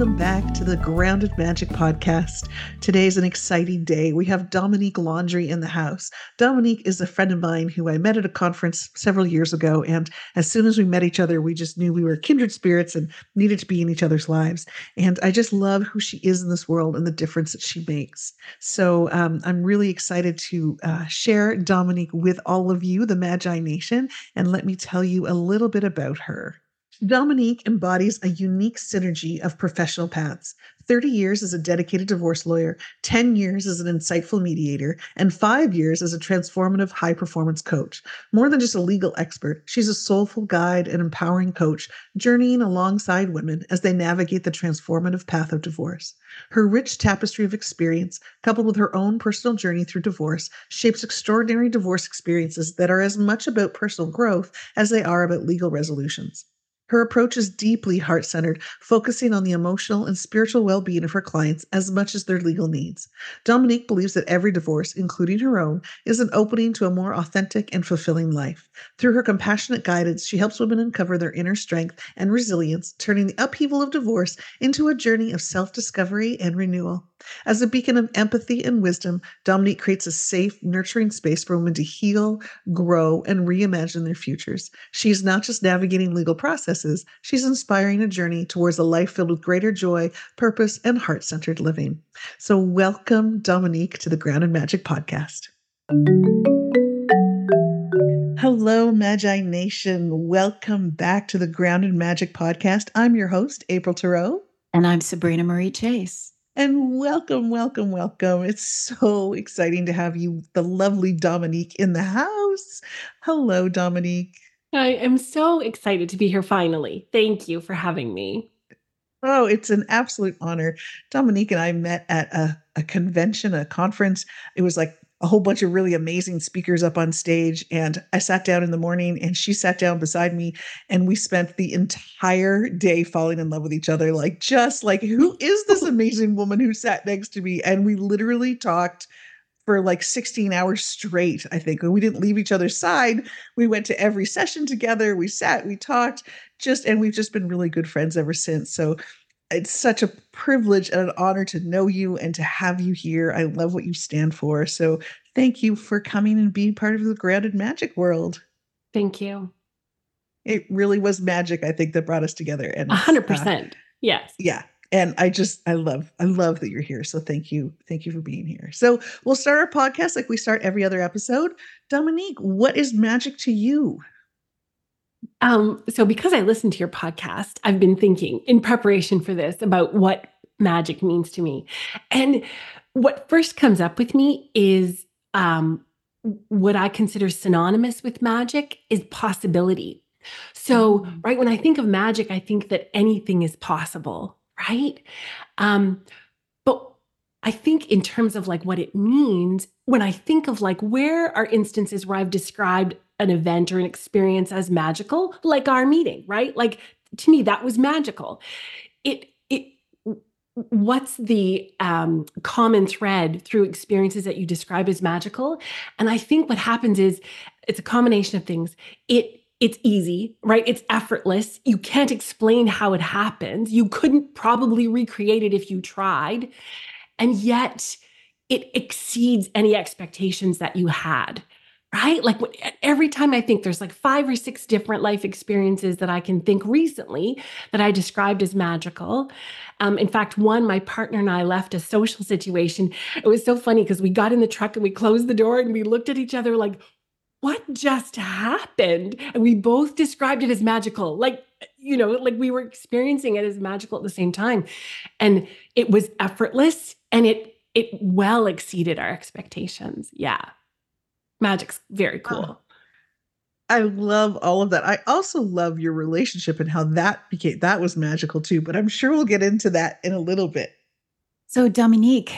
welcome back to the Grounded Magic podcast. Today is an exciting day. We have Dominique Laundry in the house. Dominique is a friend of mine who I met at a conference several years ago. And as soon as we met each other, we just knew we were kindred spirits and needed to be in each other's lives. And I just love who she is in this world and the difference that she makes. So um, I'm really excited to uh, share Dominique with all of you, the Magi Nation, and let me tell you a little bit about her. Dominique embodies a unique synergy of professional paths 30 years as a dedicated divorce lawyer, 10 years as an insightful mediator, and five years as a transformative high performance coach. More than just a legal expert, she's a soulful guide and empowering coach, journeying alongside women as they navigate the transformative path of divorce. Her rich tapestry of experience, coupled with her own personal journey through divorce, shapes extraordinary divorce experiences that are as much about personal growth as they are about legal resolutions. Her approach is deeply heart centered, focusing on the emotional and spiritual well being of her clients as much as their legal needs. Dominique believes that every divorce, including her own, is an opening to a more authentic and fulfilling life. Through her compassionate guidance, she helps women uncover their inner strength and resilience, turning the upheaval of divorce into a journey of self discovery and renewal. As a beacon of empathy and wisdom, Dominique creates a safe, nurturing space for women to heal, grow, and reimagine their futures. She is not just navigating legal she's inspiring a journey towards a life filled with greater joy, purpose, and heart centered living. So, welcome, Dominique, to the Grounded Magic podcast. Hello, Magi Nation. Welcome back to the Grounded Magic podcast. I'm your host, April Tarot. And I'm Sabrina Marie Chase. And welcome, welcome, welcome. It's so exciting to have you, the lovely Dominique, in the house. Hello, Dominique. I am so excited to be here finally. Thank you for having me. Oh, it's an absolute honor. Dominique and I met at a, a convention, a conference. It was like a whole bunch of really amazing speakers up on stage. And I sat down in the morning and she sat down beside me. And we spent the entire day falling in love with each other. Like, just like, who is this amazing woman who sat next to me? And we literally talked for like 16 hours straight, I think. When we didn't leave each other's side, we went to every session together. We sat, we talked, just, and we've just been really good friends ever since. So it's such a privilege and an honor to know you and to have you here. I love what you stand for. So thank you for coming and being part of the grounded magic world. Thank you. It really was magic, I think, that brought us together. And uh, a hundred percent. Yes. Yeah. And I just I love I love that you're here. So thank you. Thank you for being here. So we'll start our podcast like we start every other episode. Dominique, what is magic to you? Um, so because I listened to your podcast, I've been thinking in preparation for this about what magic means to me. And what first comes up with me is um, what I consider synonymous with magic is possibility. So, mm-hmm. right, when I think of magic, I think that anything is possible, right? Um, but I think in terms of like what it means, when I think of like where are instances where I've described an event or an experience as magical, like our meeting, right? Like to me, that was magical. It it what's the um, common thread through experiences that you describe as magical? And I think what happens is it's a combination of things. It it's easy, right? It's effortless. You can't explain how it happens. You couldn't probably recreate it if you tried. And yet it exceeds any expectations that you had right? Like every time I think there's like five or six different life experiences that I can think recently that I described as magical. Um, in fact, one, my partner and I left a social situation. It was so funny because we got in the truck and we closed the door and we looked at each other like, what just happened? And we both described it as magical. Like, you know, like we were experiencing it as magical at the same time. And it was effortless and it it well exceeded our expectations. Yeah magic's very cool. I love all of that. I also love your relationship and how that became that was magical too, but I'm sure we'll get into that in a little bit. So Dominique,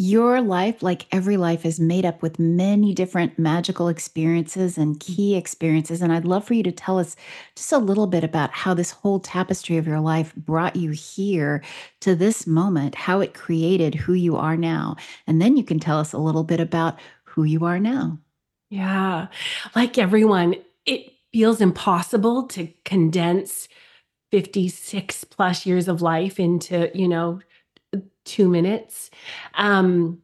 your life, like every life, is made up with many different magical experiences and mm-hmm. key experiences. And I'd love for you to tell us just a little bit about how this whole tapestry of your life brought you here to this moment, how it created who you are now. And then you can tell us a little bit about who you are now. Yeah. Like everyone, it feels impossible to condense 56 plus years of life into, you know, two minutes. Um,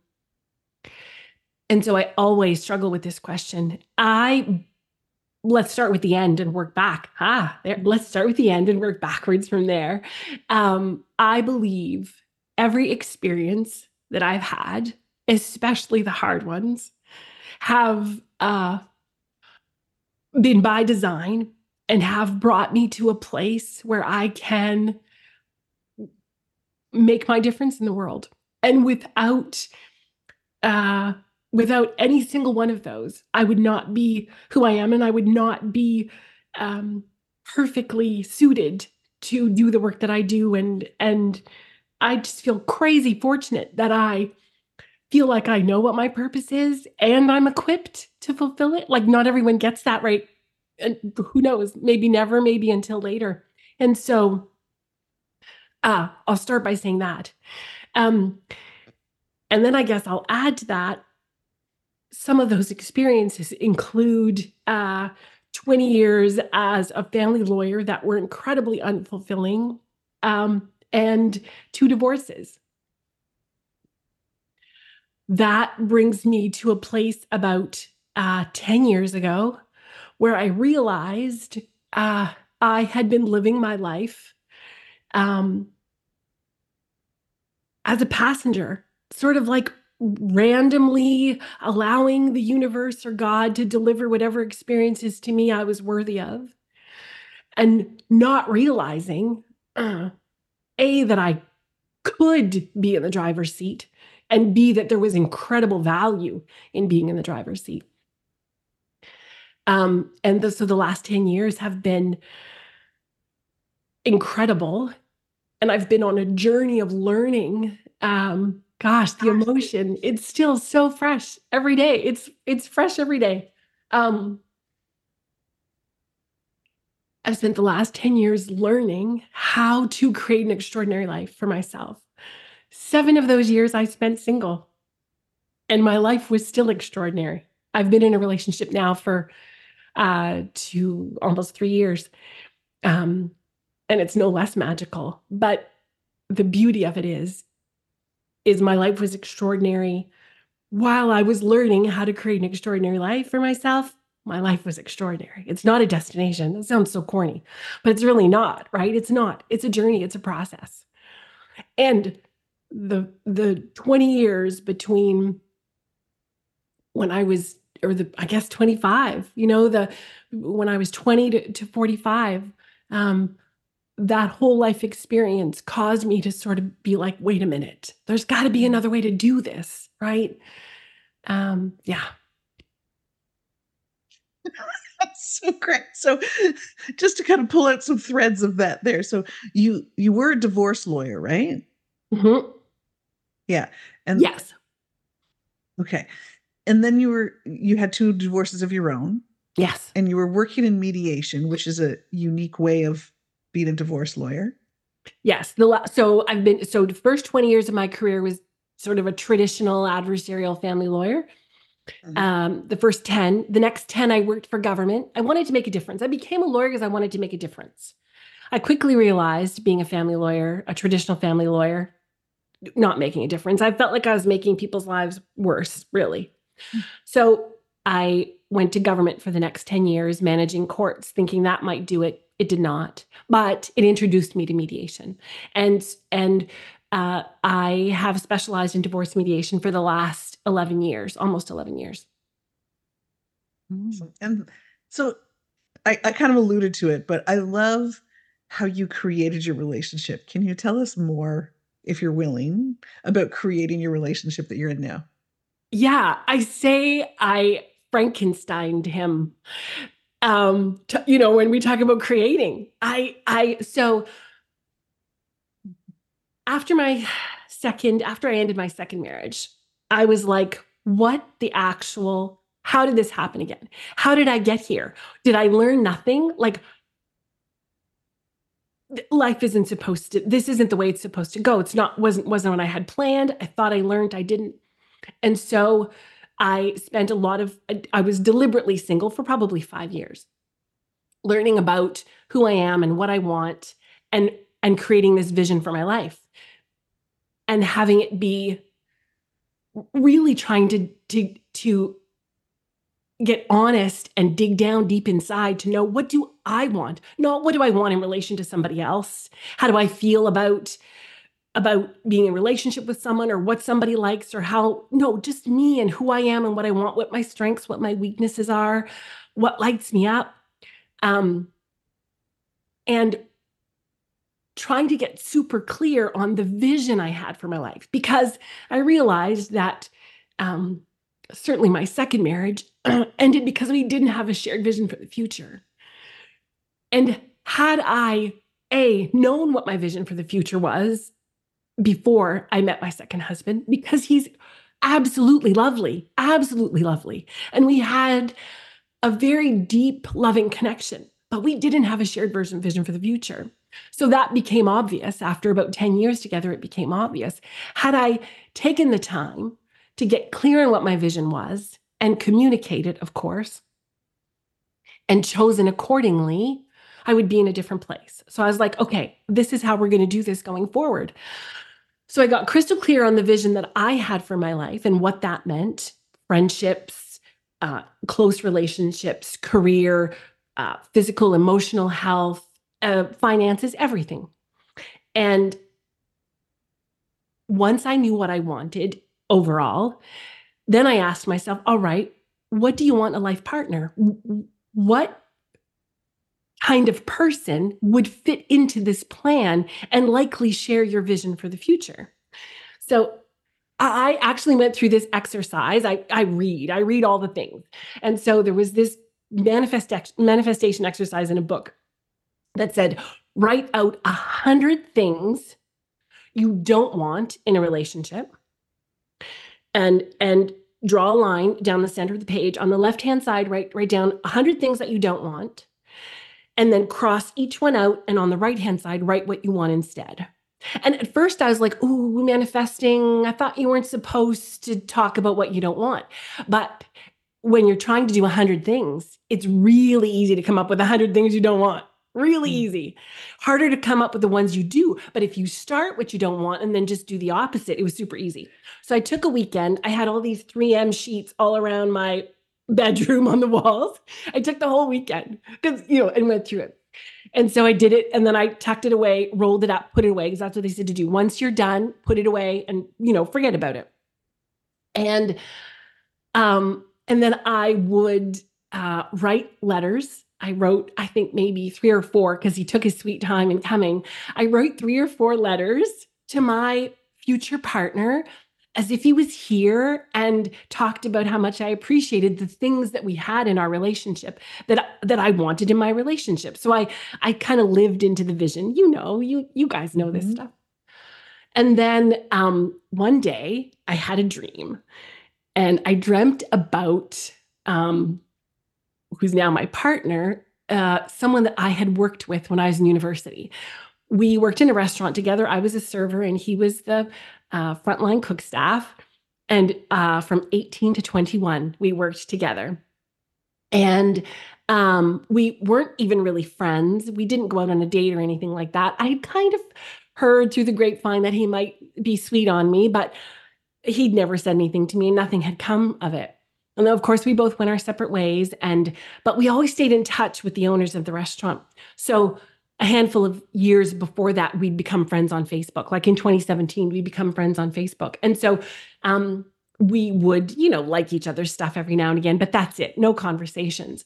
and so I always struggle with this question. I let's start with the end and work back. Ah, there, let's start with the end and work backwards from there. Um, I believe every experience that I've had, especially the hard ones, have uh, been by design and have brought me to a place where I can make my difference in the world. And without uh, without any single one of those, I would not be who I am, and I would not be um, perfectly suited to do the work that I do. And and I just feel crazy fortunate that I feel like I know what my purpose is and I'm equipped to fulfill it. Like not everyone gets that right. And who knows, maybe never, maybe until later. And so uh, I'll start by saying that. Um, and then I guess I'll add to that some of those experiences include uh, 20 years as a family lawyer that were incredibly unfulfilling um, and two divorces that brings me to a place about uh, 10 years ago where I realized uh, I had been living my life um, as a passenger, sort of like randomly allowing the universe or God to deliver whatever experiences to me I was worthy of, and not realizing, uh, A, that I could be in the driver's seat and B, that there was incredible value in being in the driver's seat. Um, and the, so the last 10 years have been incredible. And I've been on a journey of learning. Um, gosh, the emotion, it's still so fresh every day. It's it's fresh every day. Um, I've spent the last 10 years learning how to create an extraordinary life for myself. Seven of those years I spent single, and my life was still extraordinary. I've been in a relationship now for uh, two almost three years, um, and it's no less magical. But the beauty of it is, is my life was extraordinary while I was learning how to create an extraordinary life for myself. My life was extraordinary. It's not a destination. That sounds so corny, but it's really not, right? It's not. It's a journey, it's a process. And the the 20 years between when I was or the I guess 25, you know, the when I was 20 to, to 45, um, that whole life experience caused me to sort of be like, wait a minute, there's got to be another way to do this, right? Um, yeah. That's so great. So just to kind of pull out some threads of that there. So you you were a divorce lawyer, right? Mm-hmm. Yeah. And yes. Okay. And then you were you had two divorces of your own. Yes. And you were working in mediation, which is a unique way of being a divorce lawyer. Yes. The la- so I've been so the first 20 years of my career was sort of a traditional adversarial family lawyer. Mm-hmm. Um, the first 10, the next 10 I worked for government. I wanted to make a difference. I became a lawyer because I wanted to make a difference. I quickly realized being a family lawyer, a traditional family lawyer, not making a difference. I felt like I was making people's lives worse, really. Hmm. So I went to government for the next 10 years, managing courts, thinking that might do it. It did not, but it introduced me to mediation. And, and, uh, I have specialized in divorce mediation for the last 11 years, almost 11 years. And so I, I kind of alluded to it, but I love how you created your relationship. Can you tell us more if you're willing, about creating your relationship that you're in now? Yeah, I say I Frankensteined him. Um, to, you know, when we talk about creating, I, I, so after my second, after I ended my second marriage, I was like, what the actual, how did this happen again? How did I get here? Did I learn nothing? Like, life isn't supposed to this isn't the way it's supposed to go it's not wasn't wasn't what i had planned i thought i learned i didn't and so i spent a lot of i was deliberately single for probably five years learning about who i am and what i want and and creating this vision for my life and having it be really trying to to to get honest and dig down deep inside to know what do I want? Not what do I want in relation to somebody else? How do I feel about about being in relationship with someone or what somebody likes or how no, just me and who I am and what I want, what my strengths, what my weaknesses are, what lights me up. Um and trying to get super clear on the vision I had for my life because I realized that um certainly my second marriage ended because we didn't have a shared vision for the future. And had I, A, known what my vision for the future was before I met my second husband, because he's absolutely lovely, absolutely lovely. And we had a very deep, loving connection, but we didn't have a shared version vision for the future. So that became obvious after about 10 years together, it became obvious. Had I taken the time to get clear on what my vision was and communicate it, of course, and chosen accordingly, I would be in a different place. So I was like, okay, this is how we're going to do this going forward. So I got crystal clear on the vision that I had for my life and what that meant friendships, uh, close relationships, career, uh, physical, emotional health, uh, finances, everything. And once I knew what I wanted, overall. Then I asked myself, all right, what do you want a life partner? What kind of person would fit into this plan and likely share your vision for the future? So I actually went through this exercise. I, I read, I read all the things. And so there was this manifest manifestation exercise in a book that said, write out a hundred things you don't want in a relationship and and draw a line down the center of the page on the left hand side write write down 100 things that you don't want and then cross each one out and on the right hand side write what you want instead and at first i was like ooh manifesting i thought you weren't supposed to talk about what you don't want but when you're trying to do 100 things it's really easy to come up with 100 things you don't want Really mm. easy. Harder to come up with the ones you do. But if you start what you don't want and then just do the opposite, it was super easy. So I took a weekend. I had all these 3M sheets all around my bedroom on the walls. I took the whole weekend because, you know, and went through it. And so I did it and then I tucked it away, rolled it up, put it away because that's what they said to do. Once you're done, put it away and, you know, forget about it. And um and then I would uh, write letters I wrote, I think maybe three or four, because he took his sweet time in coming. I wrote three or four letters to my future partner as if he was here and talked about how much I appreciated the things that we had in our relationship that that I wanted in my relationship. So I I kind of lived into the vision. You know, you you guys know this mm-hmm. stuff. And then um, one day I had a dream, and I dreamt about um, who's now my partner, uh, someone that I had worked with when I was in university. We worked in a restaurant together. I was a server and he was the uh, frontline cook staff. And uh, from 18 to 21, we worked together. And um, we weren't even really friends. We didn't go out on a date or anything like that. I had kind of heard through the grapevine that he might be sweet on me, but he'd never said anything to me and nothing had come of it. And of course, we both went our separate ways. And, but we always stayed in touch with the owners of the restaurant. So, a handful of years before that, we'd become friends on Facebook. Like in 2017, we become friends on Facebook. And so, um, we would, you know, like each other's stuff every now and again, but that's it, no conversations.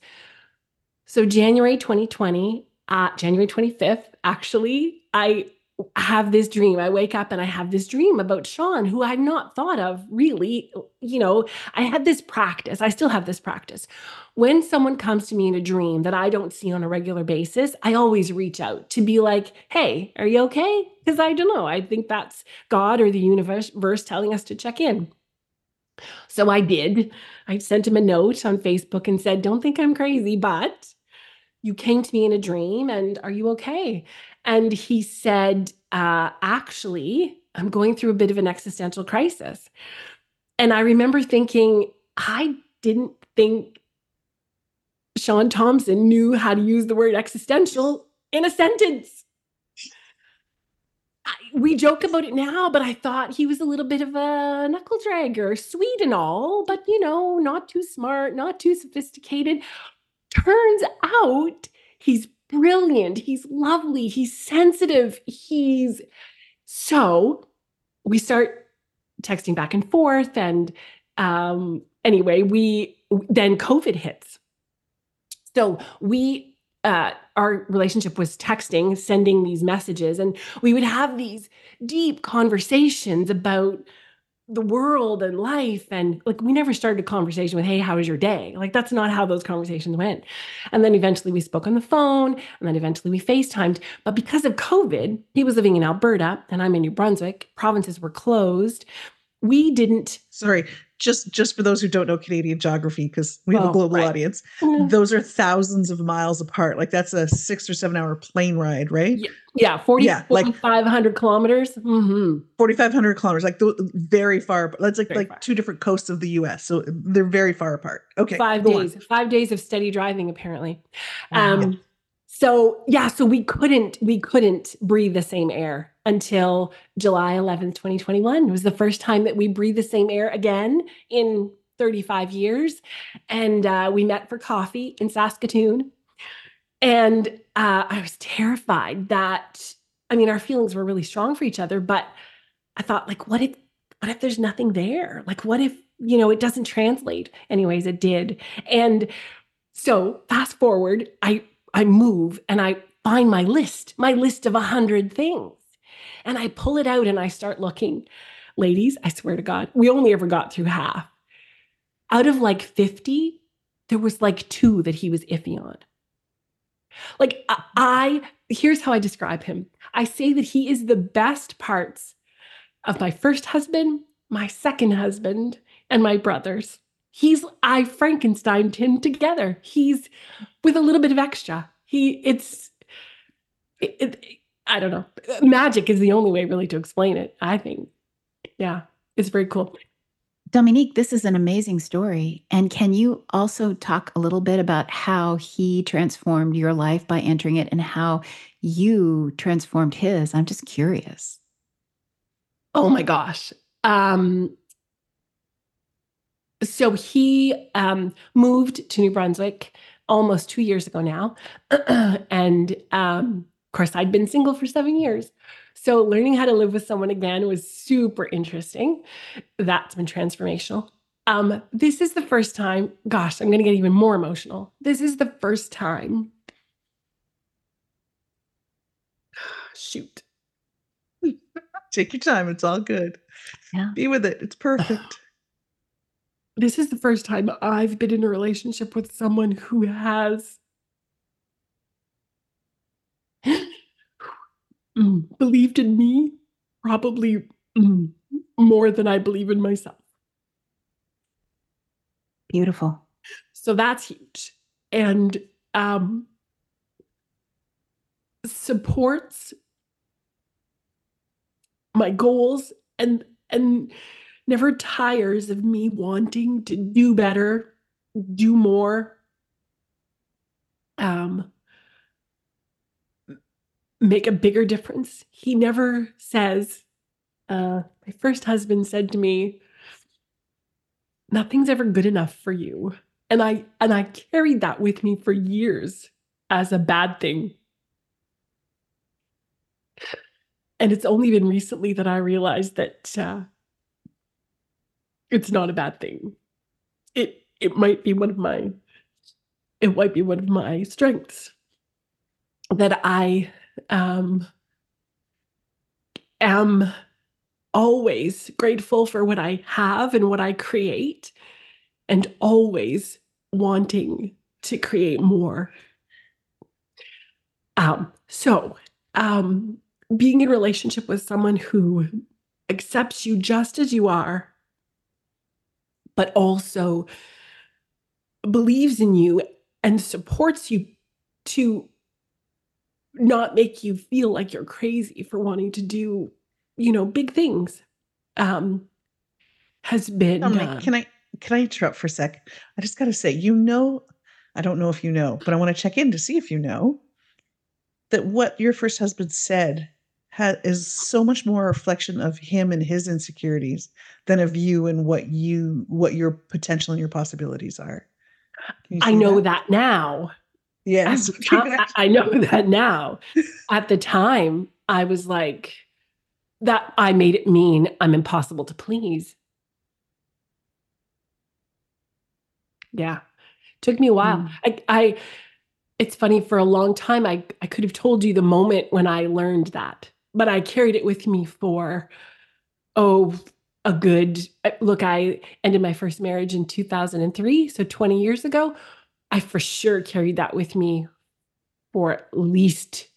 So, January 2020, uh, January 25th, actually, I have this dream. I wake up and I have this dream about Sean, who I'd not thought of really. You know, I had this practice. I still have this practice. When someone comes to me in a dream that I don't see on a regular basis, I always reach out to be like, hey, are you okay? Because I don't know. I think that's God or the universe telling us to check in. So I did. I sent him a note on Facebook and said, don't think I'm crazy, but you came to me in a dream and are you okay? And he said, uh, Actually, I'm going through a bit of an existential crisis. And I remember thinking, I didn't think Sean Thompson knew how to use the word existential in a sentence. we joke about it now, but I thought he was a little bit of a knuckle dragger, sweet and all, but you know, not too smart, not too sophisticated. Turns out he's brilliant, he's lovely, he's sensitive, he's so we start texting back and forth and um anyway, we then COVID hits. So we uh, our relationship was texting, sending these messages, and we would have these deep conversations about the world and life. And like, we never started a conversation with, Hey, how was your day? Like, that's not how those conversations went. And then eventually we spoke on the phone, and then eventually we FaceTimed. But because of COVID, he was living in Alberta and I'm in New Brunswick, provinces were closed. We didn't. Sorry, just just for those who don't know Canadian geography, because we have oh, a global right. audience, mm-hmm. those are thousands of miles apart. Like that's a six or seven hour plane ride, right? Yeah, yeah 40, yeah, like 500 kilometers. Mm-hmm. 4,500 kilometers, like very far. That's like very like far. two different coasts of the U.S. So they're very far apart. Okay, five days, on. five days of steady driving, apparently. Um, yeah. So yeah, so we couldn't we couldn't breathe the same air until July 11th, 2021. It was the first time that we breathed the same air again in 35 years. And uh, we met for coffee in Saskatoon. And uh, I was terrified that, I mean, our feelings were really strong for each other, but I thought, like, what if, what if there's nothing there? Like, what if, you know, it doesn't translate? Anyways, it did. And so fast forward, I, I move and I find my list, my list of a hundred things. And I pull it out and I start looking. Ladies, I swear to God, we only ever got through half. Out of like 50, there was like two that he was iffy on. Like, I, here's how I describe him I say that he is the best parts of my first husband, my second husband, and my brothers. He's, I Frankensteined him together. He's with a little bit of extra. He, it's, it, it, I don't know. Magic is the only way really to explain it, I think. Yeah, it's very cool. Dominique, this is an amazing story. And can you also talk a little bit about how he transformed your life by entering it and how you transformed his? I'm just curious. Oh my gosh. Um, so he um, moved to New Brunswick almost two years ago now. and um, of course, I'd been single for seven years. So learning how to live with someone again was super interesting. That's been transformational. Um, this is the first time, gosh, I'm going to get even more emotional. This is the first time. Shoot. Take your time. It's all good. Yeah. Be with it. It's perfect. This is the first time I've been in a relationship with someone who has believed in me probably mm, more than I believe in myself. Beautiful. So that's huge. And um, supports my goals and and never tires of me wanting to do better, do more. Um, make a bigger difference. He never says, uh, my first husband said to me, nothing's ever good enough for you. And I and I carried that with me for years as a bad thing. And it's only been recently that I realized that uh, it's not a bad thing. It it might be one of my it might be one of my strengths that I um, am always grateful for what I have and what I create, and always wanting to create more. Um, so, um, being in relationship with someone who accepts you just as you are, but also believes in you and supports you to not make you feel like you're crazy for wanting to do, you know, big things. Um, has been. uh, can I can I interrupt for a sec? I just got to say, you know, I don't know if you know, but I want to check in to see if you know that what your first husband said ha- is so much more a reflection of him and his insecurities than of you and what you what your potential and your possibilities are. I know that? that now. Yes. I I know that now. At the time, I was like, that I made it mean I'm impossible to please. Yeah. Took me a while. Mm. I, I it's funny for a long time I I could have told you the moment when I learned that, but I carried it with me for oh a good uh, look I ended my first marriage in 2003, so 20 years ago. I for sure carried that with me for at least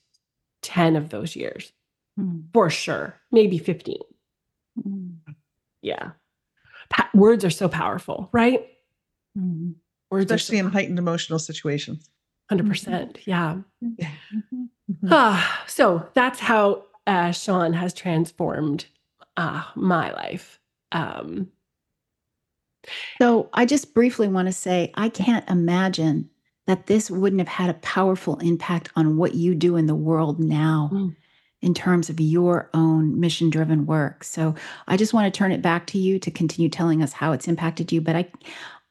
10 of those years. Mm, For sure. Maybe 15. mm, Yeah. Pa- words are so powerful, right? mm. Words especially are in heightened emotional situations. 100%. Yeah. Yeah. Mhm. Mhm. Ah, so that's how uh, Sean has transformed uh, my life. Um, So I just briefly want to say I can't imagine that this wouldn't have had a powerful impact on what you do in the world now Mm. in terms of your own mission driven work. So I just want to turn it back to you to continue telling us how it's impacted you. But I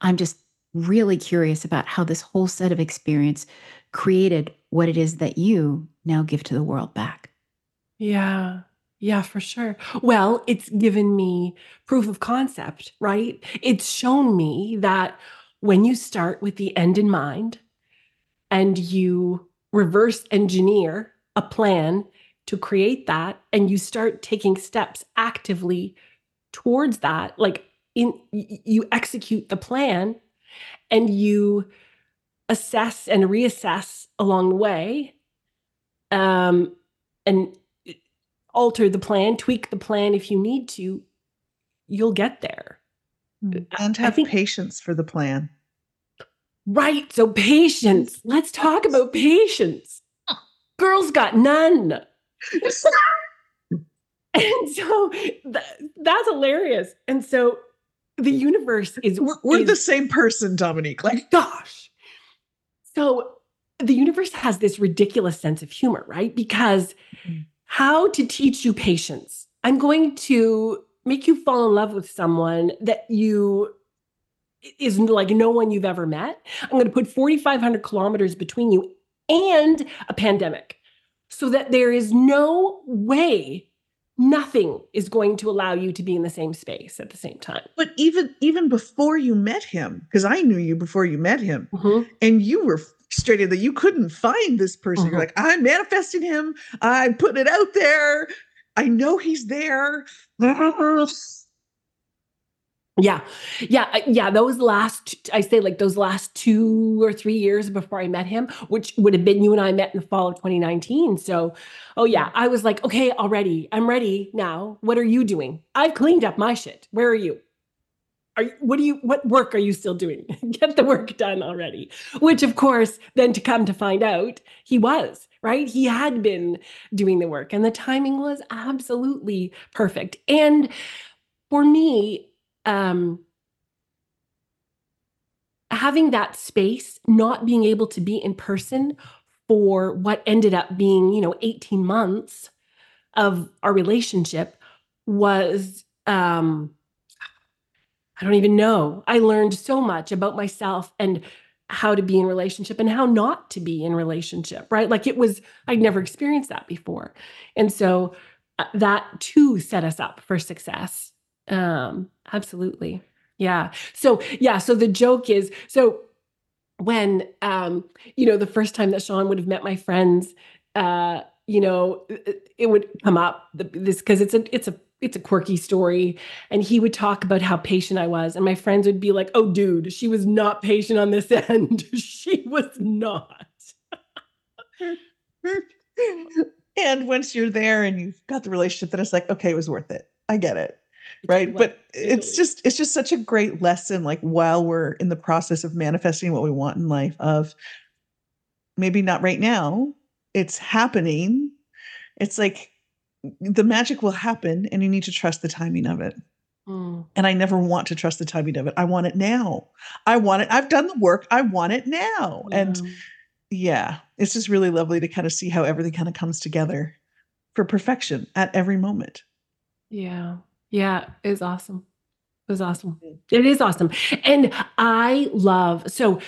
I'm just really curious about how this whole set of experience created what it is that you now give to the world back. Yeah. Yeah, for sure. Well, it's given me proof of concept, right? It's shown me that when you start with the end in mind and you reverse engineer a plan to create that and you start taking steps actively towards that like in you execute the plan and you assess and reassess along the way um and alter the plan tweak the plan if you need to you'll get there And have think- patience for the plan. Right. So patience. Let's talk about patience. Girls got none. And so th- that's hilarious. And so the universe is We're, we're the same person, Dominique. Like, gosh. So the universe has this ridiculous sense of humor, right? Because Mhm. How to teach you patience? I'm going to make you fall in love with someone that you is like no one you've ever met. I'm going to put 4,500 kilometers between you and a pandemic so that there is no way nothing is going to allow you to be in the same space at the same time. but even even before you met him, because I knew you before you met him, Mhm. and you were frustrated that you couldn't find this person. You're Mhm. like, I'm manifesting him. I'm putting it out there. I know he's there. Yeah. Yeah. Yeah. Those last, I say like those last two or three years before I met him, which would have been you and I met in the fall of 2019. So, oh yeah, I was like, okay, already, I'm ready now. What are you doing? I've cleaned up my shit. Where are you? Are what do you, what work are you still doing? Get the work done already. Which, of course, then to come to find out, he was, right? He had been doing the work and the timing was absolutely perfect. And for me, um having that space not being able to be in person for what ended up being you know 18 months of our relationship was um i don't even know. I learned so much about myself and how to be in relationship and how not to be in relationship right? Like it was i'd never experienced that before. And so uh, that too set us up for success. Um absolutely. Yeah. So yeah so the joke is so when um you know the first time that sean would have met my friends uh you know it, it would come up the, this because it's a it's a it's a quirky story. And he would talk about how patient i was. And my friends would be like oh dude she was not patient on this end. She was not. And once you're there and you've got the relationship, then it's like, okay, it was worth it. I get it. It's right? but it's just it's just such a great lesson like while we're in the process of manifesting what we want in life of maybe not right now it's happening. It's like the magic will happen and you need to trust the timing of it Mm, and i never want to trust the timing of it i want it now i want it i've done the work i want it now and yeah. yeah it's just really lovely to kind of see how everything kind of comes together for perfection at every moment. Yeah. Yeah. It was awesome. It was awesome. It is awesome. And I love, so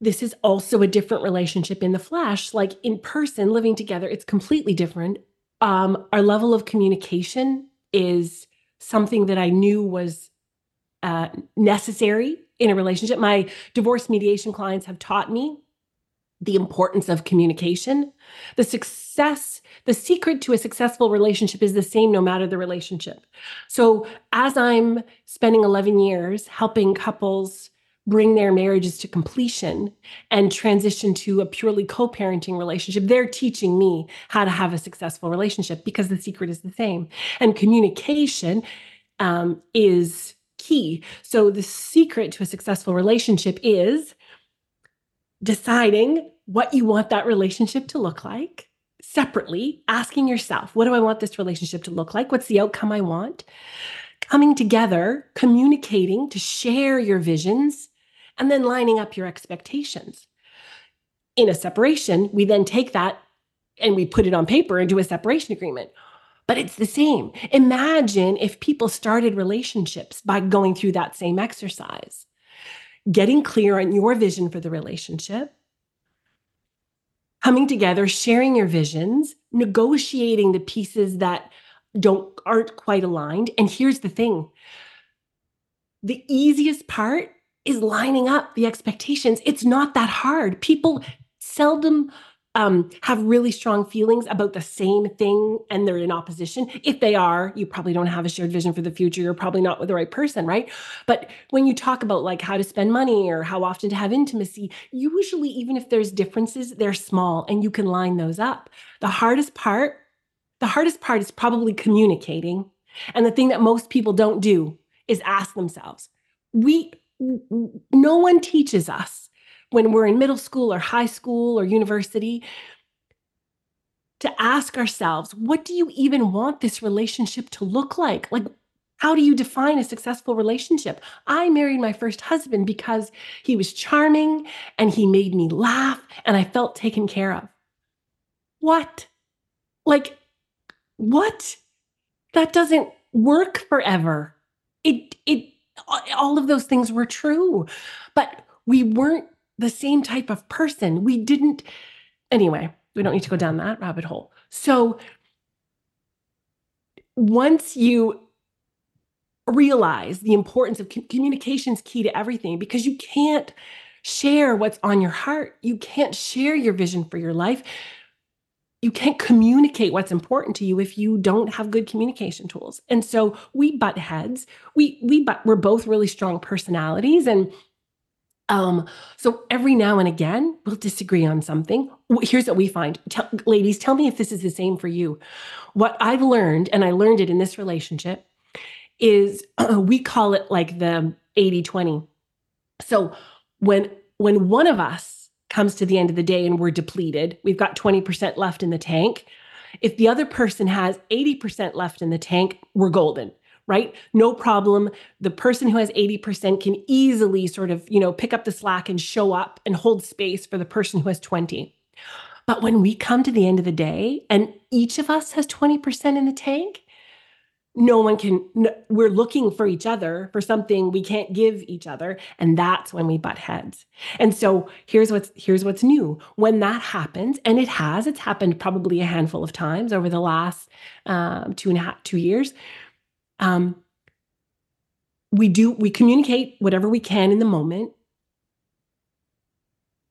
this is also a different relationship in the flesh. Like in person, living together, it's completely different. Um, our level of communication is something that I knew was uh, necessary in a relationship. My divorce mediation clients have taught me the importance of communication. The success, the secret to a successful relationship is the same no matter the relationship. So, as I'm spending 11 years helping couples bring their marriages to completion and transition to a purely co parenting relationship, they're teaching me how to have a successful relationship because the secret is the same. And communication um, is key. So, the secret to a successful relationship is deciding what you want that relationship to look like separately, asking yourself, what do I want this relationship to look like? What's the outcome I want? Coming together, communicating to share your visions, and then lining up your expectations. In a separation, we then take that and we put it on paper do a separation agreement. But it's the same. Imagine if people started relationships by going through that same exercise, getting clear on your vision for the relationship, coming together, sharing your visions, negotiating the pieces that don't aren't quite aligned. And here's the thing. The easiest part is lining up the expectations. It's not that hard. People seldom um, have really strong feelings about the same thing and they're in opposition. If they are, you probably don't have a shared vision for the future. You're probably not with the right person, right? But when you talk about like how to spend money or how often to have intimacy, usually, even if there's differences, they're small and you can line those up. The hardest part, the hardest part is probably communicating. And the thing that most people don't do is ask themselves, we, no one teaches us when we're in middle school or high school or university to ask ourselves, what do you even want this relationship to look like? Like, how do you define a successful relationship? I married my first husband because he was charming and he made me laugh and I felt taken care of. What? Like, what? That doesn't work forever. It, it, all of those things were true, but we weren't the same type of person. We didn't, anyway, we don't need to go down that rabbit hole. So once you realize the importance of communication is key to everything because you can't share what's on your heart. You can't share your vision for your life. You can't communicate what's important to you if you don't have good communication tools. And so we butt heads. We we but we're both really strong personalities and um, so every now and again, we'll disagree on something. Here's what we find. Tell, ladies, tell me if this is the same for you. What I've learned, and I learned it in this relationship, is uh, we call it like the 80-20. So when when one of us comes to the end of the day and we're depleted, we've got 20% left in the tank. If the other person has 80% left in the tank, we're golden right? No problem. The person who has 80% can easily sort of, you know, pick up the slack and show up and hold space for the person who has 20. But when we come to the end of the day and each of us has 20% in the tank, no one can we're looking for each other for something we can't give each other. And that's when we butt heads. And so here's what's here's what's new. When that happens and it has it's happened probably a handful of times over the last um, two and a half two years um, we do we communicate whatever we can in the moment.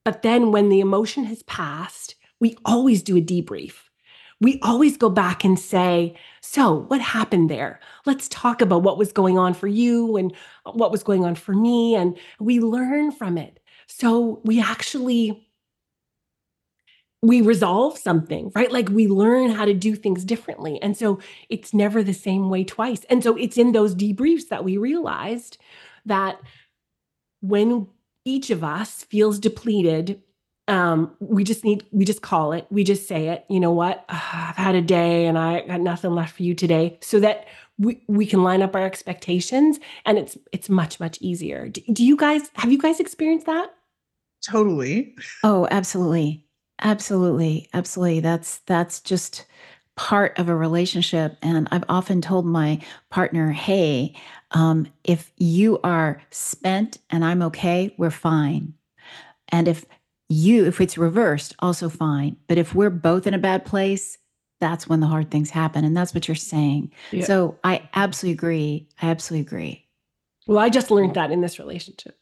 But then when the emotion has passed we always do a debrief we always go back and say so what happened there let's talk about what was going on for you and what was going on for me and we learn from it so we actually we resolve something, right? Like we learn how to do things differently. And so it's never the same way twice. And so it's in those debriefs that we realized that when each of us feels depleted, um, we just need, we just call it, we just say it, you know what? Uh, I've had a day and I got nothing left for you today. So that we, we can line up our expectations and it's it's much, much easier. Do, do you guys have you guys experienced that? Totally. Oh, absolutely. Absolutely. Absolutely. That's that's just part of a relationship. And I've often told my partner, hey, um, if you are spent and I'm okay, we're fine. And if you, if it's reversed, also fine. But if we're both in a bad place, that's when the hard things happen. And that's what you're saying. Yeah. So I absolutely agree. I absolutely agree. Well, I just learned that in this relationship.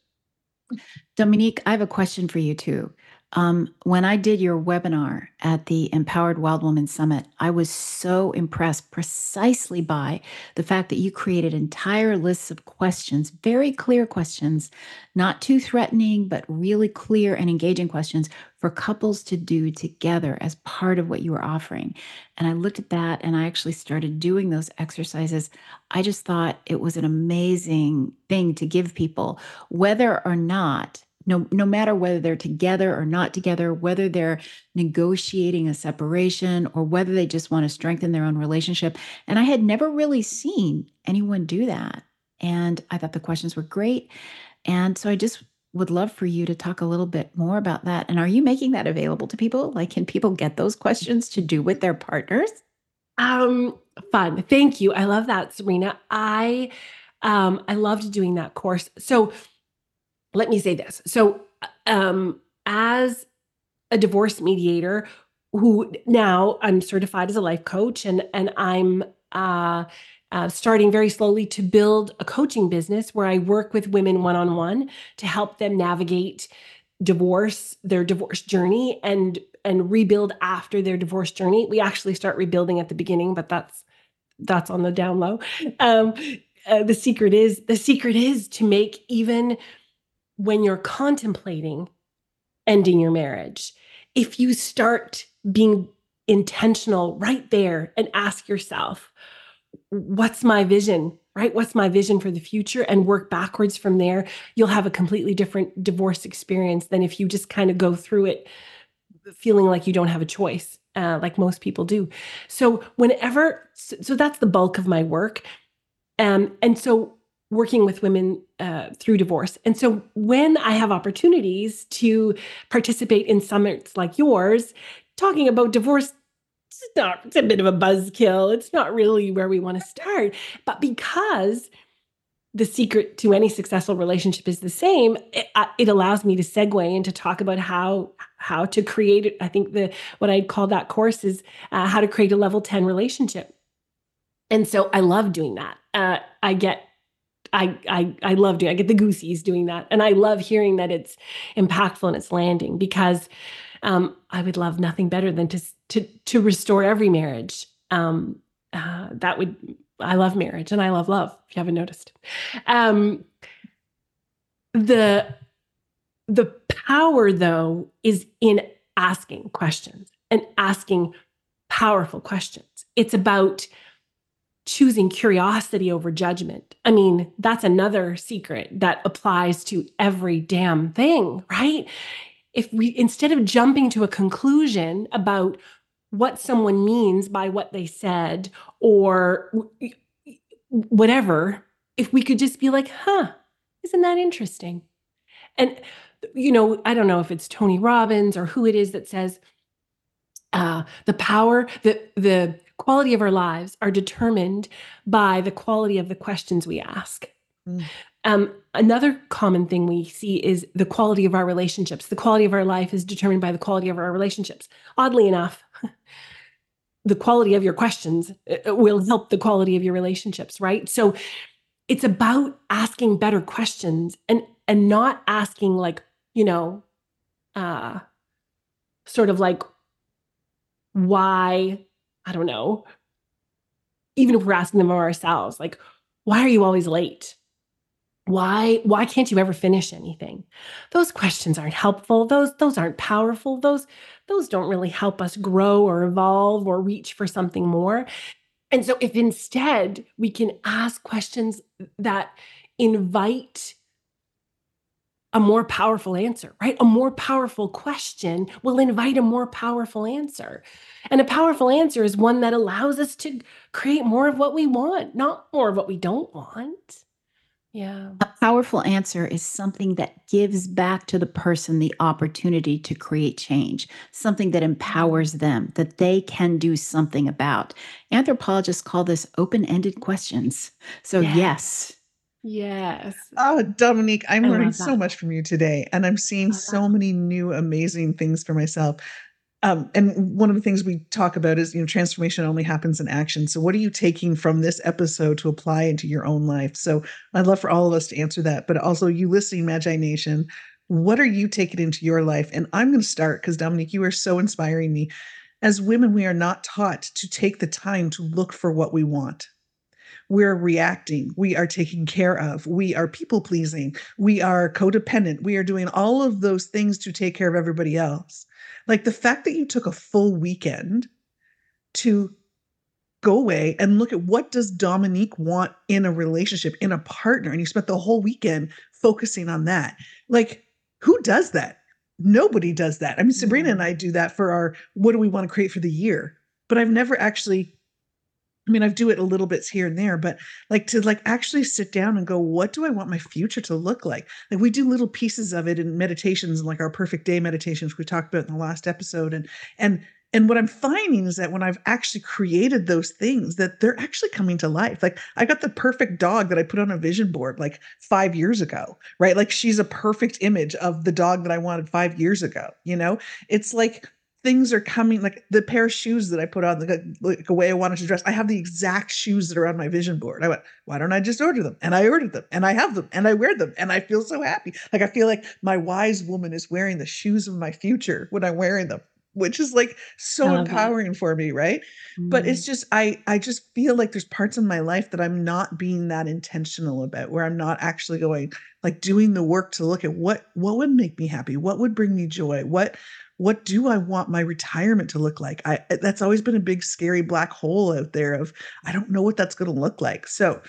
Dominique, I have a question for you too. Um, when I did your webinar at the Empowered Wild Woman Summit, I was so impressed precisely by the fact that you created entire lists of questions, very clear questions, not too threatening, but really clear and engaging questions for couples to do together as part of what you were offering. And I looked at that and I actually started doing those exercises. I just thought it was an amazing thing to give people, whether or not no no matter whether they're together or not together whether they're negotiating a separation or whether they just want to strengthen their own relationship. And i had never really seen anyone do that. And i thought the questions were great. And so i just would love for you to talk a little bit more about that. And are you making that available to people? Like can people get those questions to do with their partners? Um fun. Thank you. I love that serena. I um i loved doing that course. So let me say this. So, um, as a divorce mediator, who now I'm certified as a life coach, and and I'm uh, uh, starting very slowly to build a coaching business where I work with women one on one to help them navigate divorce, their divorce journey, and and rebuild after their divorce journey. We actually start rebuilding at the beginning, but that's that's on the down low. Um, uh, the secret is the secret is to make even when you're contemplating ending your marriage, if you start being intentional right there and ask yourself, what's my vision? Right? What's my vision for the future? And work backwards from there, you'll have a completely different divorce experience than if you just kind of go through it feeling like you don't have a choice, uh, like most people do. So, whenever, so, that's the bulk of my work. Um, and so, working with women uh, through divorce. And so when I have opportunities to participate in summits like yours, talking about divorce, it's not it's a bit of a buzzkill. It's not really where we want to start. But because the secret to any successful relationship is the same, it, uh, it allows me to segue and to talk about how how to create. I think the what I'd call that course is uh, how to create a level ten relationship. And so I love doing that. Uh, I get I I I love doing. I get the goosies doing that, and I love hearing that it's impactful and it's landing because um, I would love nothing better than to to to restore every marriage. Um, uh, that would I love marriage and I love love. If you haven't noticed, um, the the power though is in asking questions and asking powerful questions. It's about choosing curiosity over judgment. I mean, that's another secret that applies to every damn thing, right? If we, instead of jumping to a conclusion about what someone means by what they said or whatever, if we could just be like, huh, isn't that interesting? And, you know, I don't know if it's Tony Robbins or who it is that says, uh, the power, the the quality of our lives are determined by the quality of the questions we ask. Mm. Um, another common thing we see is the quality of our relationships. The quality of our life is determined by the quality of our relationships. Oddly enough, the quality of your questions uh, uh, will help the quality of your relationships, right? So it's about asking better questions and and not asking like, you know, uh sort of like why I don't know, even if we're asking them of ourselves, like, why are you always late? Why why can't you ever finish anything? Those questions aren't helpful. Those those aren't powerful. Those those don't really help us grow or evolve or reach for something more. And so if instead we can ask questions that invite a more powerful answer, right? A more powerful question will invite a more powerful answer. And a powerful answer is one that allows us to create more of what we want, not more of what we don't want. Yeah. A powerful answer is something that gives back to the person the opportunity to create change, something that empowers them, that they can do something about. Anthropologists call this open ended questions. So, Yes. yes. Yes. Oh, Dominique, I'm I learning so much from you today, and I'm seeing so that. many new amazing things for myself. Um, and one of the things we talk about is, you know, transformation only happens in action. So, what are you taking from this episode to apply into your own life? So, I'd love for all of us to answer that, but also you listening, Magi Nation, what are you taking into your life? And I'm going to start because Dominique, you are so inspiring me. As women, we are not taught to take the time to look for what we want we're reacting we are taking care of we are people pleasing we are codependent we are doing all of those things to take care of everybody else. Like the fact that you took a full weekend to go away and look at what does dominique want in a relationship in a partner and you spent the whole weekend focusing on that. Like who does that? Nobody does that. I mean sabrina mm-hmm. and i do that for our what do we want to create for the year? But i've never actually I mean, I do it a little bits here and there, but like to like actually sit down and go, what do I want my future to look like? Like we do little pieces of it in meditations like our perfect day meditations we talked about in the last episode. And and and what I'm finding is that when I've actually created those things, that they're actually coming to life. Like I got the perfect dog that I put on a vision board like five years ago, right? Like she's a perfect image of the dog that I wanted five years ago. You know, it's like things are coming like the pair of shoes that I put on the like a way I wanted to dress. I have the exact shoes that are on my vision board. I went, why don't I just order them? And I ordered them and I have them and I wear them and I feel so happy. Like I feel like my wise woman is wearing the shoes of my future when I'm wearing them, which is like so that. empowering for me, right? But Mm. it's just I I just feel like there's parts of my life that I'm not being that intentional about where I'm not actually going like doing the work to look at what what would make me happy? What would bring me joy? What what do I want my retirement to look like? I eh, that's always been a big scary black hole out there of I don't know what that's going to look like. So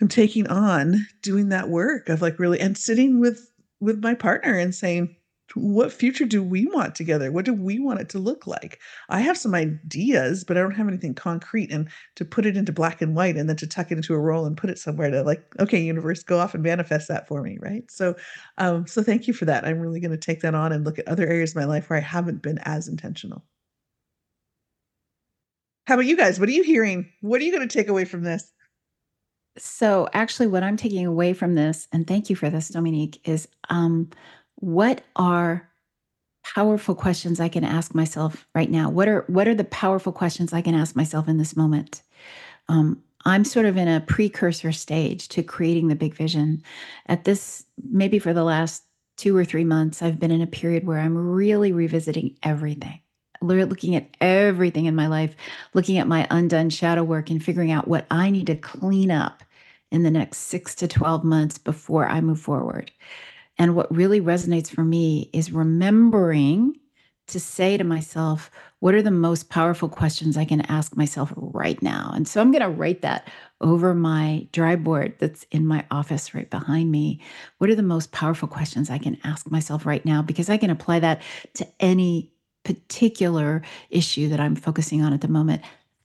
I'm taking on doing that work of like really and sitting with with my partner and saying what future do we want together? What do we want it to look like? I have some ideas, but I don't have anything concrete. And to put it into black and white and then to tuck it into a roll and put it somewhere to like, okay, universe, go off and manifest that for me. Right. So um, so thank you for that. I'm really going to take that on and look at other areas of my life where I haven't been as intentional. How about you guys? What are you hearing? What are you going to take away from this? So, actually, what I'm taking away from this, and thank you for this, Dominique, is um, what are powerful questions I can ask myself right now? What are what are the powerful questions I can ask myself in this moment? Um, I'm sort of in a precursor stage to creating the big vision. At this, maybe for the last two or three months, I've been in a period where I'm really revisiting everything, looking at everything in my life, looking at my undone shadow work and figuring out what I need to clean up in the next six to 12 months before I move forward. And what really resonates for me is remembering to say to myself, what are the most powerful questions I can ask myself right now? And so I'm going to write that over my dry board that's in my office right behind me. What are the most powerful questions I can ask myself right now? Because I can apply that to any particular issue that I'm focusing on at the moment.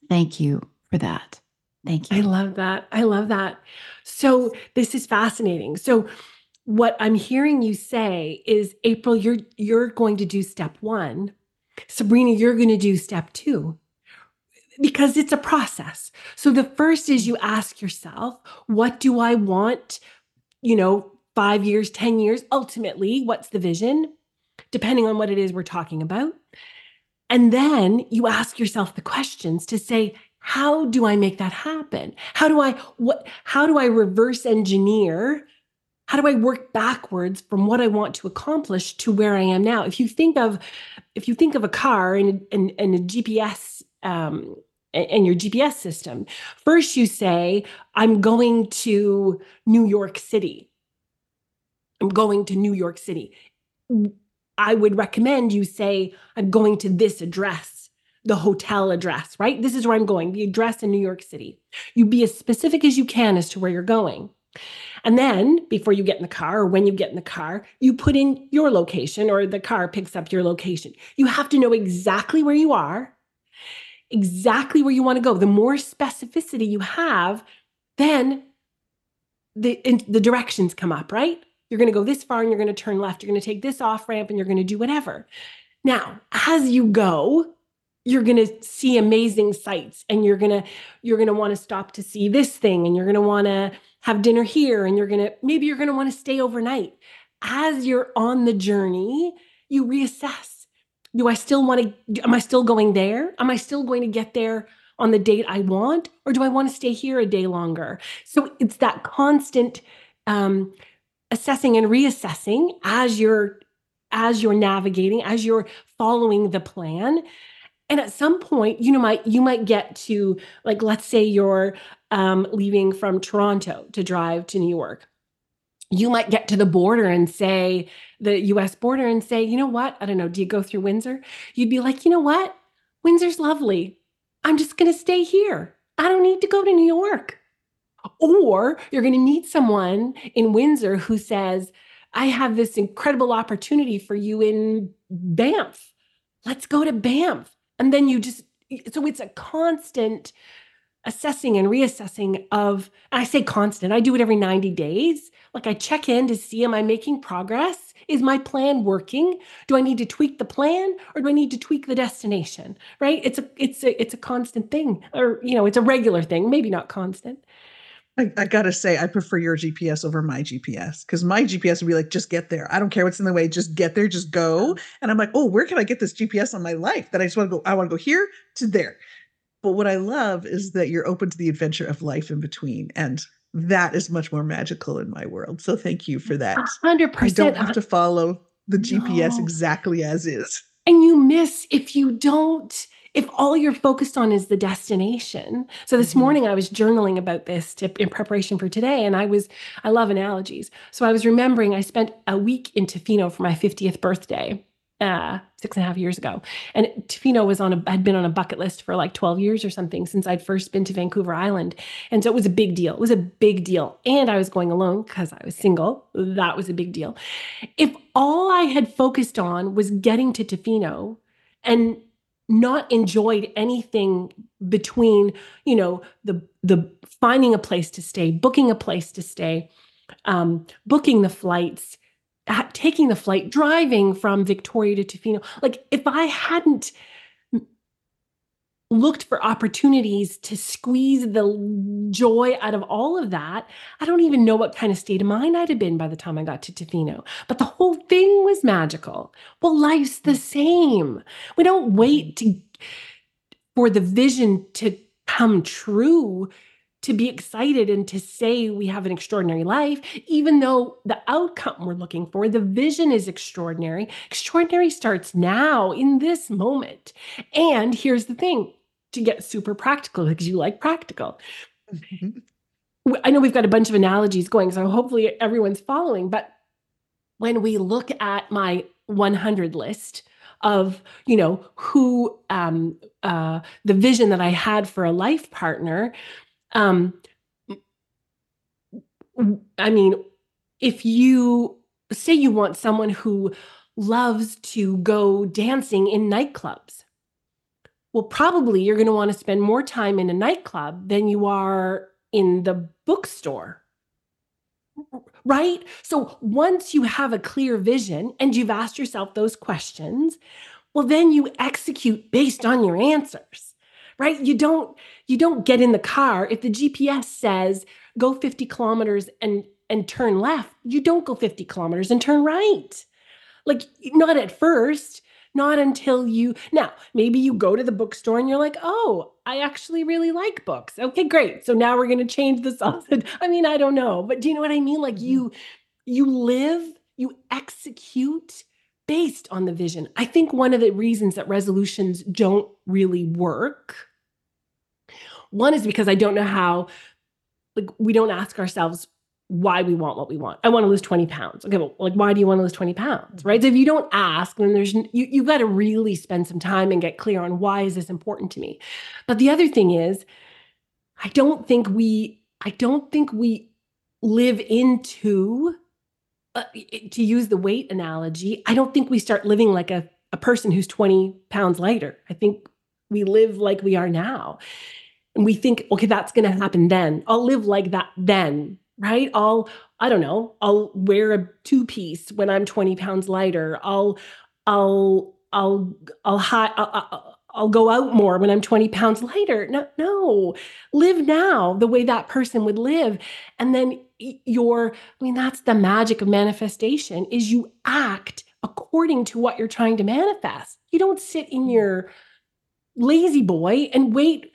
Thank you for that. Thank you. I love that. I love that. So this is fascinating. So what I'm hearing you say is April you're you're going to do step 1. Sabrina you're going to do step 2. Because it's a process. So the first is you ask yourself, what do I want, you know, 5 years, 10 years, ultimately, what's the vision? Depending on what it is we're talking about. And then you ask yourself the questions to say, how do I make that happen? How do I what how do I reverse engineer? How do I work backwards from what I want to accomplish to where I am now? If you think of if you think of a car and and, and a GPS um and your GPS system, first you say, I'm going to New York City. I'm going to New York City. I would recommend you say, I'm going to this address, the hotel address, right? This is where I'm going, the address in New York City. You be as specific as you can as to where you're going. And then before you get in the car or when you get in the car, you put in your location or the car picks up your location. You have to know exactly where you are, exactly where you want to go. The more specificity you have, then the in, the directions come up, right? You're going to go this far and you're going to turn left. You're going to take this off ramp and you're going to do whatever. Now, as you go, you're going to see amazing sights and you're going to you're going to want to stop to see this thing and you're going to want to have dinner here and you're going to maybe you're going to want to stay overnight. As you're on the journey, you reassess. Do I still want to am I still going there? Am I still going to get there on the date I want or do I want to stay here a day longer? So it's that constant um assessing and reassessing as you're as you're navigating as you're following the plan and at some point you know might you might get to like let's say you're um, leaving from toronto to drive to new york. You might get to the border and say the us border and say you know what? I don't know. Do you go through windsor? You'd be like you know what? Windsor's lovely. I'm just going to stay here. I don't need to go to new york. Or you're going to meet someone in windsor who says i have this incredible opportunity for you in banff. Let's go to banff and then you just so it's a constant assessing and reassessing of i say constant i do it every 90 days. Like i check in to see am i making progress? Is my plan working? Do i need to tweak the plan or do i need to tweak the destination right? It's a it's a it's a constant thing or you know it's a regular thing maybe not constant I, I, gotta say, I prefer your GPS over my GPS because my GPS would be like, just get there. I don't care what's in the way, just get there, just go. And I'm like, oh, where can I get this GPS on my life? That I just want to go, I want to go here to there. But what I love is that you're open to the adventure of life in between. And that is much more magical in my world. So thank you for that. 100%. I don't have to follow the GPS no. exactly as is. And you miss if you don't if all you're focused on is the destination. So this mm-hmm. morning I was journaling about this to, in preparation for today, and I was I love analogies. So I was remembering I spent a week in Tofino for my 50th birthday. Uh, six and a half years ago. And Tofino was on a had been on a bucket list for like 12 years or something since I'd first been to Vancouver Island. And so it was a big deal. It was a big deal. And I was going alone because I was single. That was a big deal. If all I had focused on was getting to Tofino and not enjoyed anything between you know the the finding a place to stay booking a place to stay um, booking the flights taking the flight driving from victoria to tofino. Like if i hadn't looked for opportunities to squeeze the joy out of all of that, I don't even know what kind of state of mind I'd have been by the time I got to Tofino. But the whole thing was magical. Well, life's the same. We don't wait to for the vision to come true to be excited and to say we have an extraordinary life, even though the outcome we're looking for, the vision is extraordinary. Extraordinary starts now in this moment. And here's the thing to get super practical because you like practical. Mm-hmm. I know we've got a bunch of analogies going, so hopefully everyone's following. But when we look at my 100 list of, you know, who um, uh, the vision that I had for a life partner, um, I mean, if you say you want someone who loves to go dancing in nightclubs, well, probably you're going to want to spend more time in a nightclub than you are in the bookstore. Right? So once you have a clear vision and you've asked yourself those questions, well then you execute based on your answers. Right? You don't you don't get in the car if the GPS says go 50 kilometers and and turn left, you don't go 50 kilometers and turn right. Like not at first, not until you, now, maybe you go to the bookstore and you're like, oh, I actually really like books. Okay, great. So now we're going to change the sausage. I mean, I don't know, but do you know what I mean? Like you, you live, you execute based on the vision. I think one of the reasons that resolutions don't really work, one is because I don't know how, like, we don't ask ourselves, why we want what we want. I want to lose 20 pounds. Okay, well, like why do you want to lose 20 pounds? Right. So if you don't ask, then there's you you've got to really spend some time and get clear on why is this important to me. But the other thing is, I don't think we I don't think we live into uh, to use the weight analogy, I don't think we start living like a, a person who's 20 pounds lighter. I think we live like we are now. And we think, okay, that's going to happen then. I'll live like that then right? I'll, I don't know, I'll wear a two piece when I'm 20 pounds lighter. I'll, I'll, I'll, I'll, hi- I'll, I'll I'll go out more when I'm 20 pounds lighter. No, no. Live now the way that person would live. And then your, I mean, that's the magic of manifestation is you act according to what you're trying to manifest. You don't sit in mm. your lazy boy and wait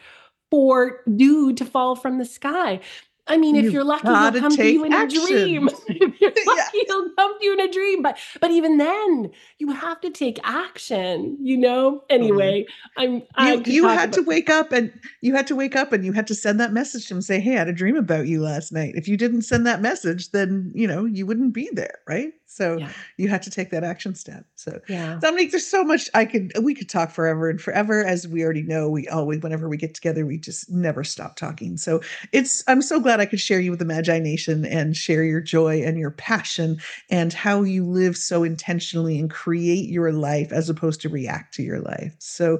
for dew to fall from the sky. I mean, if you're lucky, he'll come to you in action. a dream. if you're lucky, yeah. he'll come to you in a dream. But but even then, you have to take action. You know. Mm-hmm. Anyway, I'm. You, you had to wake up and you had to wake up and you had to send that message to him. Say, hey, I had a dream about you last night. If you didn't send that message, then you know you wouldn't be there, right? So yeah. you had to take that action step. So yeah, Dominique, there's so much I could we could talk forever and forever. As we already know, we always whenever we get together, we just never stop talking. So it's I'm so glad I could share you with the Magi Nation and share your joy and your passion and how you live so intentionally and create your life as opposed to react to your life. So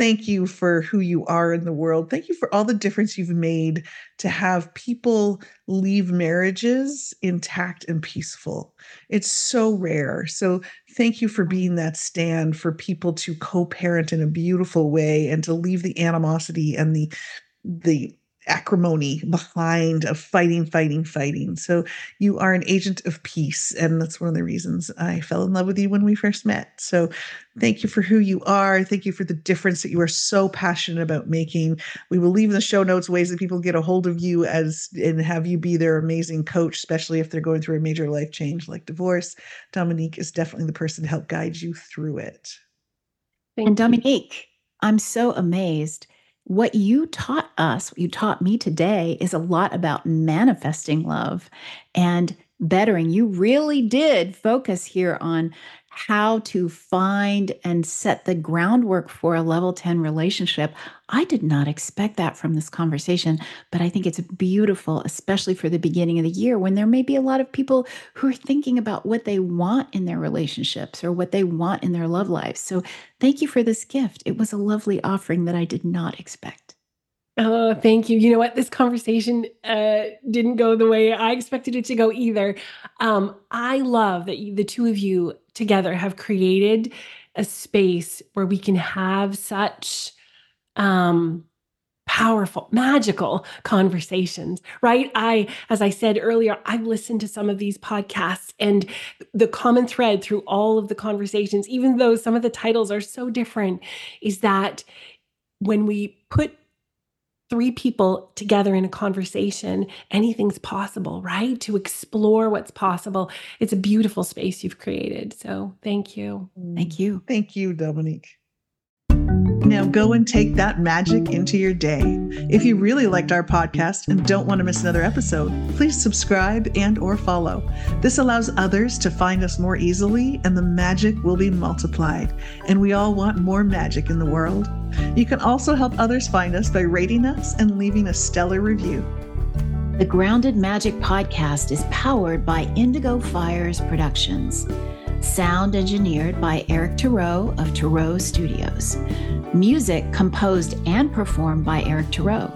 thank you for who you are in the world. Thank you for all the difference you've made to have people leave marriages intact and peaceful. It's so rare. So, thank you for being that stand for people to co parent in a beautiful way and to leave the animosity and the the acrimony behind of fighting, fighting, fighting. So you are an agent of peace. And that's one of the reasons I fell in love with you when we first met. So thank you for who you are. Thank you for the difference that you are so passionate about making. We will leave in the show notes ways that people get a hold of you as and have you be their amazing coach, especially if they're going through a major life change like divorce. Dominique is definitely the person to help guide you through it. Thank and Dominique, I'm so amazed what you taught us, what you taught me today, is a lot about manifesting love and bettering. You really did focus here on how to find and set the groundwork for a level 10 relationship. I did not expect that from this conversation, but I think it's beautiful, especially for the beginning of the year when there may be a lot of people who are thinking about what they want in their relationships or what they want in their love lives. So thank you for this gift. It was a lovely offering that I did not expect. Oh, thank you. You know what? This conversation uh, didn't go the way I expected it to go either. Um, I love that you, the two of you together have created a space where we can have such um, powerful, magical conversations, right? I, as I said earlier, I've listened to some of these podcasts and the common thread through all of the conversations, even though some of the titles are so different, is that when we put three people together in a conversation, anything's possible, right? To explore what's possible. It's a beautiful space you've created. So thank you. Thank you. Thank you, Dominique. Now go and take that magic into your day. If you really liked our podcast and don't want to miss another episode, please subscribe and or follow. This allows others to find us more easily and the magic will be multiplied. And we all want more magic in the world. You can also help others find us by rating us and leaving a stellar review. The Grounded Magic podcast is powered by Indigo Fires Productions. Sound engineered by Eric Thoreau of Thoreau Studios. Music composed and performed by Eric Thoreau.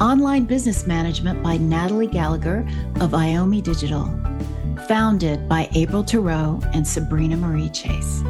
Online business management by Natalie Gallagher of Iomi Digital. Founded by April Thoreau and Sabrina Marie Chase.